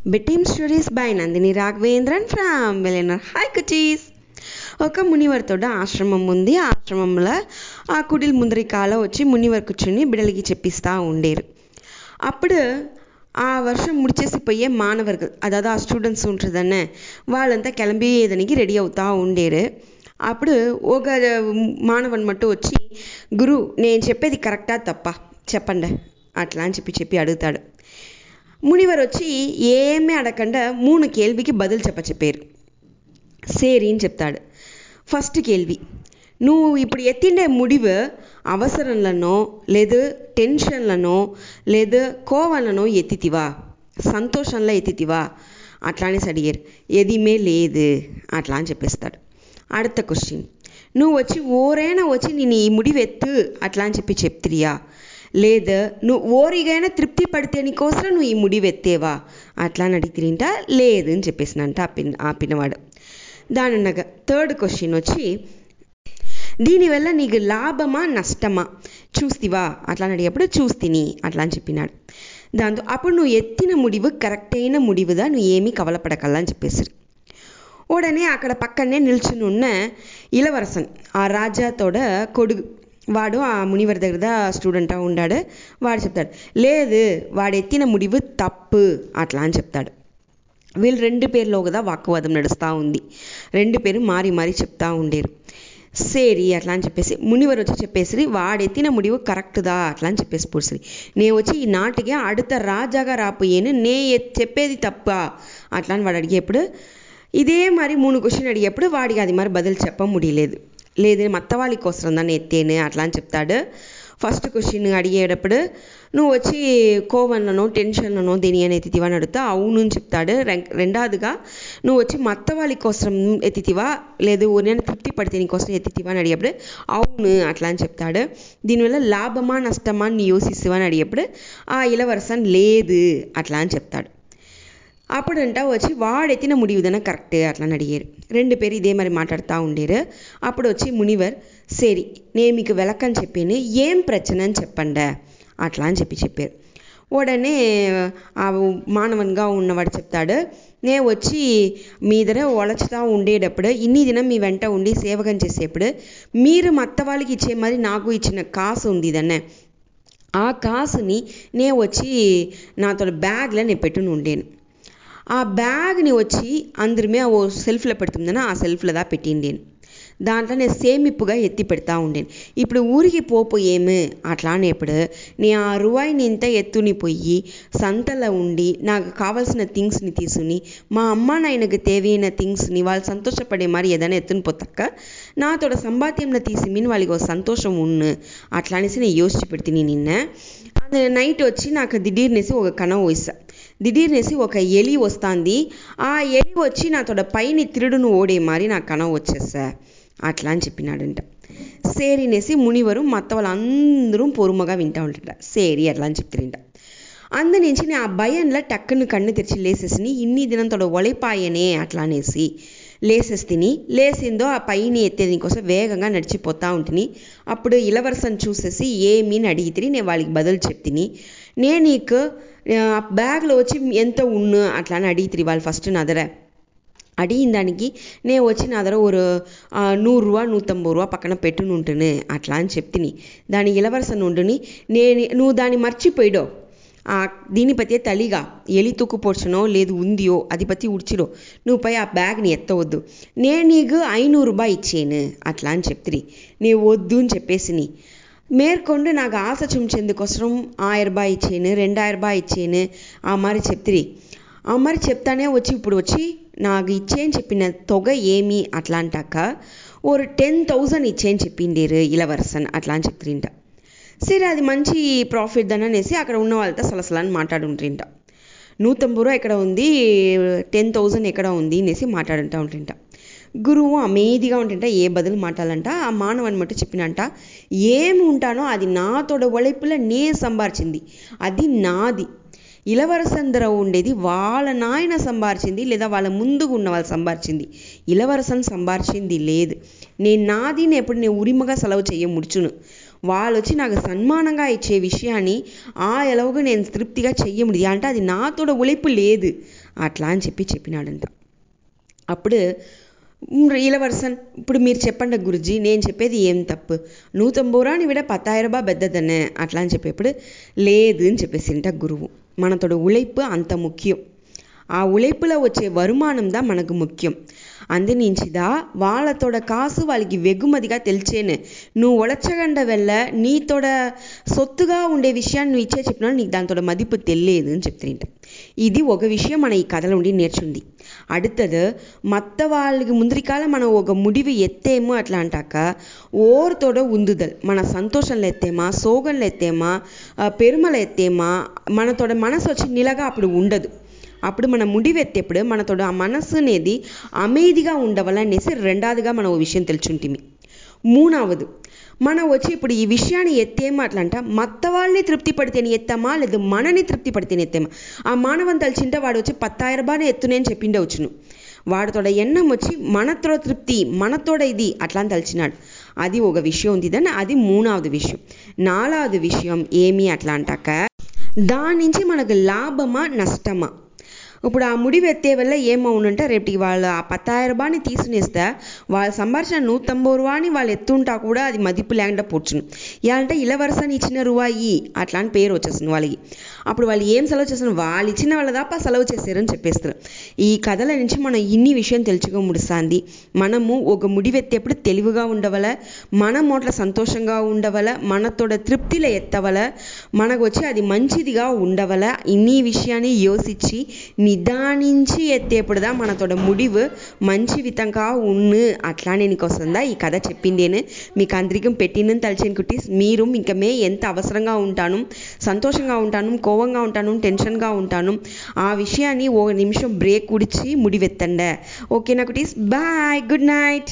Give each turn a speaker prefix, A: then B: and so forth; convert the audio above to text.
A: Bedtime stories by Nandini Raghavendran from వెలెనర్ hi కుచీస్ ఒక మునివర్తోడ ఆశ్రమం ఉంది. ఆశ్రమంలో ఆ కుడిల్ ముందరికాల వచ్చి మునివర్ కూర్చుని బిడలికి చెప్పిస్తూ ఉండేరు. అప్పుడు ఆ వర్షం ముడిచేసిపోయే మానవర్గం అదాదా ఆ స్టూడెంట్స్ ఉంటుంది தானே వాళ్ళంతా కిలంబి ఏదనికి రెడీ అవుతూ ఉండేరు. అప్పుడు ఒక మానవన్ మట్టు వచ్చి గురు నేను చెప్పేది కరెక్టా తప్ప? చెప్పండి? అట్లా అని చెప్పి చెప్పి అడుగుతాడు. முனிவர் వచ్చి ఏమీ అడగకుండా మూడు కేల్వికి బదులు చెప్ప చెప్పారు సేరి అని చెప్తాడు. ఫస్ట్ కేల్వి నువ్వు ఇప్పుడు ఎత్తిండే ముడివు అవసరంలనో లేదు టెన్షన్లనో లేదు కోవలనో ఎత్తితివా? సంతోషంలో ఎత్తితివా? అట్లా అనేసి అడిగారు. ఎదిమే లేదు అట్లా అని చెప్పేస్తాడు. అడత క్వశ్చన్ నువ్వు వచ్చి ఓరైనా వచ్చి నేను ఈ ముడివెత్తు అట్లా అని చెప్పి చెప్తిరియా. లేదా నువ్వు ఓరిగైనా తృప్తి పడితేని కోసం నువ్వు ఈ ముడివెత్తేవా? అట్లా అని అడిగిరింట లేదు అని చెప్పేసినంట ఆ పిన్ ఆపినవాడు దాని దానన్నగా థర్డ్ క్వశ్చన్ వచ్చి దీనివల్ల నీకు లాభమా నష్టమా? చూస్తివా? అట్లా అని అడిగేప్పుడు చూస్తిని అట్లా అని చెప్పినాడు. దాంతో అప్పుడు నువ్వు ఎత్తిన ముడివు కరెక్ట్ అయిన ముడివుదా? నువ్వు ఏమీ కవలపడకల్లా అని చెప్పేసారు உடனே அக்கட பக்கன்னே நிலச்சுன்னு ఇలవరసన్ ఆ రాజాతోడ கொடு వాడు ఆ మునివర్ దగ్గర స్టూడెంటా ఉండాడు. వాడు చెప్తాడు లేదు వాడు ఎత్తిన ముడివు తప్పు అట్లా అని చెప్తాడు. వీళ్ళు రెండు పేర్లో కదా వాక్కువాదం నడుస్తూ ఉంది. రెండు పేరు మారి మారి చెప్తా ఉండేరు. సేరి అట్లా అని చెప్పేసి మునివర్ వచ్చి చెప్పేసి వాడెత్తిన ముడివు కరెక్ట్దా అట్లా అని చెప్పేసి పూడ్సి నే వచ్చి ఈ నాటికే అడుత రాజాగా రాపోయేను నే చెప్పేది తప్ప అట్లా అని వాడు అడిగేప్పుడు ఇదే మరి మూడు క్వశ్చన్ అడిగేప్పుడు వాడికి అది మరి బదులు చెప్ప ముడిలేదు. లేదు మత్తవాళ్ళ కోసం దాన్ని ఎత్తేను అట్లా అని చెప్తాడు ఫస్ట్ క్వశ్చన్ అడిగేటప్పుడు నువ్వు వచ్చి కోవన్లనో టెన్షన్లనో దేని అని ఎత్తితివా అని అడుగుతా అవును అని చెప్తాడు రెండవదిగా నువ్వు వచ్చి మత్తవాళ్ళ కోసం ఎత్తితివా లేదు నేను తృప్తి పడితే నీకోసం ఎత్తితివా అని అడిగేప్పుడు అవును అట్లా అని చెప్తాడు దీనివల్ల లాభమా నష్టమా అని యోసిస్తువా అని అడిగేప్పుడు ఆ ఇలవరసన్ లేదు అట్లా అని చెప్తాడు అప్పుడంట వచ్చి వాడెత్తిన முடிவுதானே కరెక్ట్ అట్లా అడిగారు. రెండు పేరు ఇదే మరి మాట్లాడుతూ ఉండేరు. అప్పుడు వచ్చి మునివర్ సరి నేను మీకు వెలకని చెప్పాను ఏం ప్రచన అని చెప్పండి? అట్లా అని చెప్పి చెప్పారు. ఉడనే ఆ మానవన్గా ఉన్నవాడు చెప్తాడు నే వచ్చి మీ దగ్గర ఒలచుతా ఉండేటప్పుడు ఇన్ని దినం మీ వెంట ఉండి సేవకం చేసేప్పుడు మీరు మత్త వాళ్ళకి ఇచ్చే మరి నాకు ఇచ్చిన కాసు ఉంది దాన్నే ఆ కాసుని నే వచ్చి నాతో బ్యాగ్లో నేను పెట్టుని ఉండేను. ఆ బ్యాగ్ని వచ్చి అందరిమే ఓ సెల్ఫ్లో పెడుతుందని? ఆ సెల్ఫ్లో దా పెట్టిండేను. దాంట్లో నేను సేమిప్పుగా ఎత్తి పెడతా ఉండేను. ఇప్పుడు ఊరికి పోపు ఏమి? అట్లానేప్పుడు నీ ఆ రూపాయిని ఇంత ఎత్తుని పోయి సంతలో ఉండి నాకు కావాల్సిన థింగ్స్ని తీసుకుని మా అమ్మ నాయనకు తేవైన థింగ్స్ని వాళ్ళు సంతోషపడే మరి ఏదైనా ఎత్తుని పోతాక నాతోడ సంపాద్యంన తీసి మీన్ వాళ్ళకి ఒక సంతోషం ఉన్ను అట్లా అనేసి నేను యోచించి పెడుతుంది నిన్న. నైట్ వచ్చి నాకు దిడీర్నేసి ఒక కన వయసు దిడీర్నేసి ఒక ఎలి వస్తుంది. ఆ ఎలి వచ్చి నాతోడ పైని తిరుడును ఓడే మరి నా కనవు వచ్చేసా అట్లా అని చెప్పినాడంట. సేరినేసి మునివరు మత్త వాళ్ళందరూ పొరుమగా వింటా ఉంటారట సేరి అట్లా అని చెప్తారంట. అందు నుంచి నేను ఆ భయంలో టక్కును కన్ను తెరిచి లేసేసి ఇన్ని దినంతోడ ఒలైపాయనే అట్లా అనేసి లేసేస్తిని. లేసిందో ఆ పైని ఎత్తేది కోసం వేగంగా నడిచిపోతా ఉంటుంది అప్పుడు ఇలవరసని చూసేసి ఏమీ అడిగితే నేను వాళ్ళకి బదులు చెప్తిని. నేను నీకు బ్యాగ్లో వచ్చి ఎంత ఉన్ను అట్లా అని అడిగితే వాళ్ళు ఫస్ట్ నా దగ్గర. అడిగిన దానికి నేను వచ్చి నా దగ్గర ஒரு నూరురూవా నూతంబది పక్కన పెట్టుని అట్లా అని చెప్తిని. దాని ఇలవరసను ఉండుని నేను నువ్వు దాన్ని మర్చిపోయిడో. దీని పతి తలిగా ఎలి తూకు లేదు ఉందియో అది పతి ఉడిచిడో నువ్వు పై ఆ బ్యాగ్ని ఎత్తవద్దు. నేను నీకు ఐనూరు రూపాయి ఇచ్చేను అట్లా అని చెప్తిరి. నీ వద్దు అని చెప్పేసిని. మేర్కొండు నాకు ఆశ நாங்கள் ஆசை ఆయన రూపాయి ఇచ్చేను రూపాయి ఇచ్చేను ఆ మరి చెప్తిరి. ఆ మరి చెప్తానే వచ్చి ఇప్పుడు వచ్చి నాకు ఇచ్చేయని చెప్పిన తొగ ఏమి అట్లా అంటాక ఒక టెన్ థౌజండ్ ఇచ్చేయని చెప్పిండేరు ఇలవర్సన్ అట్లా అని చెప్తిరింట. సరే అది మంచి ప్రాఫిట్ దననేసి అక్కడ ఉన్న వాళ్ళతో సలసలని మాట్లాడుంటుంట నూతంబూరో ఎక్కడ ఉంది? టెన్ థౌజండ్ ఎక్కడ ఉంది అనేసి మాట్లాడుంటా ఉంటుంట గురువు అమేదిగా ఉంటుంట ఏ బదులు మాట్లాడాలంట ఆ మానవని మట్టు చెప్పినంట ஏமுண்டானோ அது நாத்தோட உழைப்பில் நே సంపాదించింది అది నాది. ఇలవరసందర ఉండేది వాళ్ళ నాయన సంపాదించింది లేదా వాళ్ళ ముందుగా ఉన్న వాళ్ళు సంపాదించింది ఇలవరసన్ సంపాదించింది లేదు. నేను నాది ఎప్పుడు నేను ఉరిమగా సెలవు చేయ ముడుచును. వాళ్ళు వచ్చి నాకు సన్మానంగా ఇచ్చే విషయాన్ని ఆ ఎలవుగా నేను తృప్తిగా చెయ్య ముడి అంటే అది నాతోడ ఉలిపు లేదు. అట్లా అని చెప్పి చెప్పినాడంట. అప్పుడు இளவரசன் ఇప్పుడు మీరు చెప్పండి గురుజీ నేను చెప్పేది ఏం తప్పు? నూతంబూరాని విడ పత్తాయిరూబా పెద్దదనే అట్లా అని చెప్పేప్పుడు లేదు అని చెప్పేసింట గురువు. మనతోడ ఉழைపు అంత ముఖ్యం. ఆ ఉழைపులో వచ్చే వరుమానం దా మనకు ముఖ్యం. అందినించిదా వాళ్ళతోడ కాసు వాళ్ళకి వెగుమతిగా తెలిచేను. నువ్వు ఉడచగండ వెళ్ళ నీతోడ సొత్తుగా ఉండే విషయాన్ని నువ్వు ఇచ్చే చెప్పినా నీకు దానితోడ మదిపు తెలియదు అని చెప్తుంట ఇది ఒక విషయం మన ఈ కథల నుండి నేర్చుంది. అడితది మత్త వాళ్ళకి முந்திரிக்கால మనం ఒక ముడివి ఎత్తేము అట్లా అంటాక ఓరుతోడ ఉందుదల్ మన సంతోషంలో ఎత్తేమా సోగంలో ఎత్తేమా పెరుమల ఎత్తేమా మనతోడ మనసు వచ్చి నిలగా అప్పుడు ఉండదు అప్పుడు మన ముడివెత్తేప్పుడు మనతోడ ఆ మనసు అనేది అమేదిగా ఉండవలనేసి రెండావదిగా మనం ఓ విషయం తెలుసుంటిమి మూడవది మనం వచ్చి ఇప్పుడు ఈ విషయాన్ని ఎత్తేమా అట్లంట మత్త వాళ్ళని తృప్తి పడితేనే ఎత్తామా లేదు మనని తృప్తి పడితేనే ఎత్తేమా? ఆ మానవం తలిచింటే వాడు వచ్చి పత్తాయి రూపాయలు ఎత్తునే అని చెప్పిండే వచ్చును వాడితోడ ఎన్నం వచ్చి మనతో తృప్తి మనతోడ ఇది అట్లా అని తలిచినాడు అది ఒక విషయం ఉంది దాన్ని అది మూడవది విషయం. నాలుగవది విషయం ఏమి అట్లా అంటాక దాని నుంచి మనకు లాభమా నష్టమా? ఇప్పుడు ఆ ముడి ఎత్తే వల్ల ఏమవునంటే రేపటికి వాళ్ళు ఆ పత్తాయి రూపాయని తీసుకునేస్తే వాళ్ళ సంభాషణ నూతంబో రూపాయని వాళ్ళు ఎత్తుంటా కూడా అది మదిపు లేకుండా పోచును అంటే ఇలవరసని ఇచ్చిన రూపాయి అట్లా అని పేరు వచ్చేస్తుంది వాళ్ళకి. అప్పుడు వాళ్ళు ఏం సెలవు చేస్తున్నారు వాళ్ళు ఇచ్చిన వాళ్ళ తప్ప సెలవు చేశారని చెప్పేస్తారు. ఈ కథల నుంచి మనం ఇన్ని విషయం తెలుసుకో ముడుస్తుంది. మనము ఒక ముడివెత్తేప్పుడు తెలివిగా ఉండవల మన మోట్ల సంతోషంగా ఉండవల మనతోడ తృప్తిలో ఎత్తవల మనకు వచ్చి అది మంచిదిగా ఉండవల. ఇన్ని విషయాన్ని యోసించి నిదానించి ఎత్తేప్పుడుదా మనతోడ ముడివు మంచి విధంగా ఉన్ను అట్లా నేను కోసందా ఈ కథ చెప్పిండేను మీకు అందరికీ పెట్టిన తలచిన కుటీస్ మీరు ఇంకా మే ఎంత అవసరంగా ఉంటాను సంతోషంగా ఉంటాను కోవంగా ఉంటాను టెన్షన్గా ఉంటాను ఆ విషయాన్ని ఓ నిమిషం బ్రేక్ కుడిచి ముడివెత్తండ. ఓకేనా కుటీస్ బాయ్. Good night.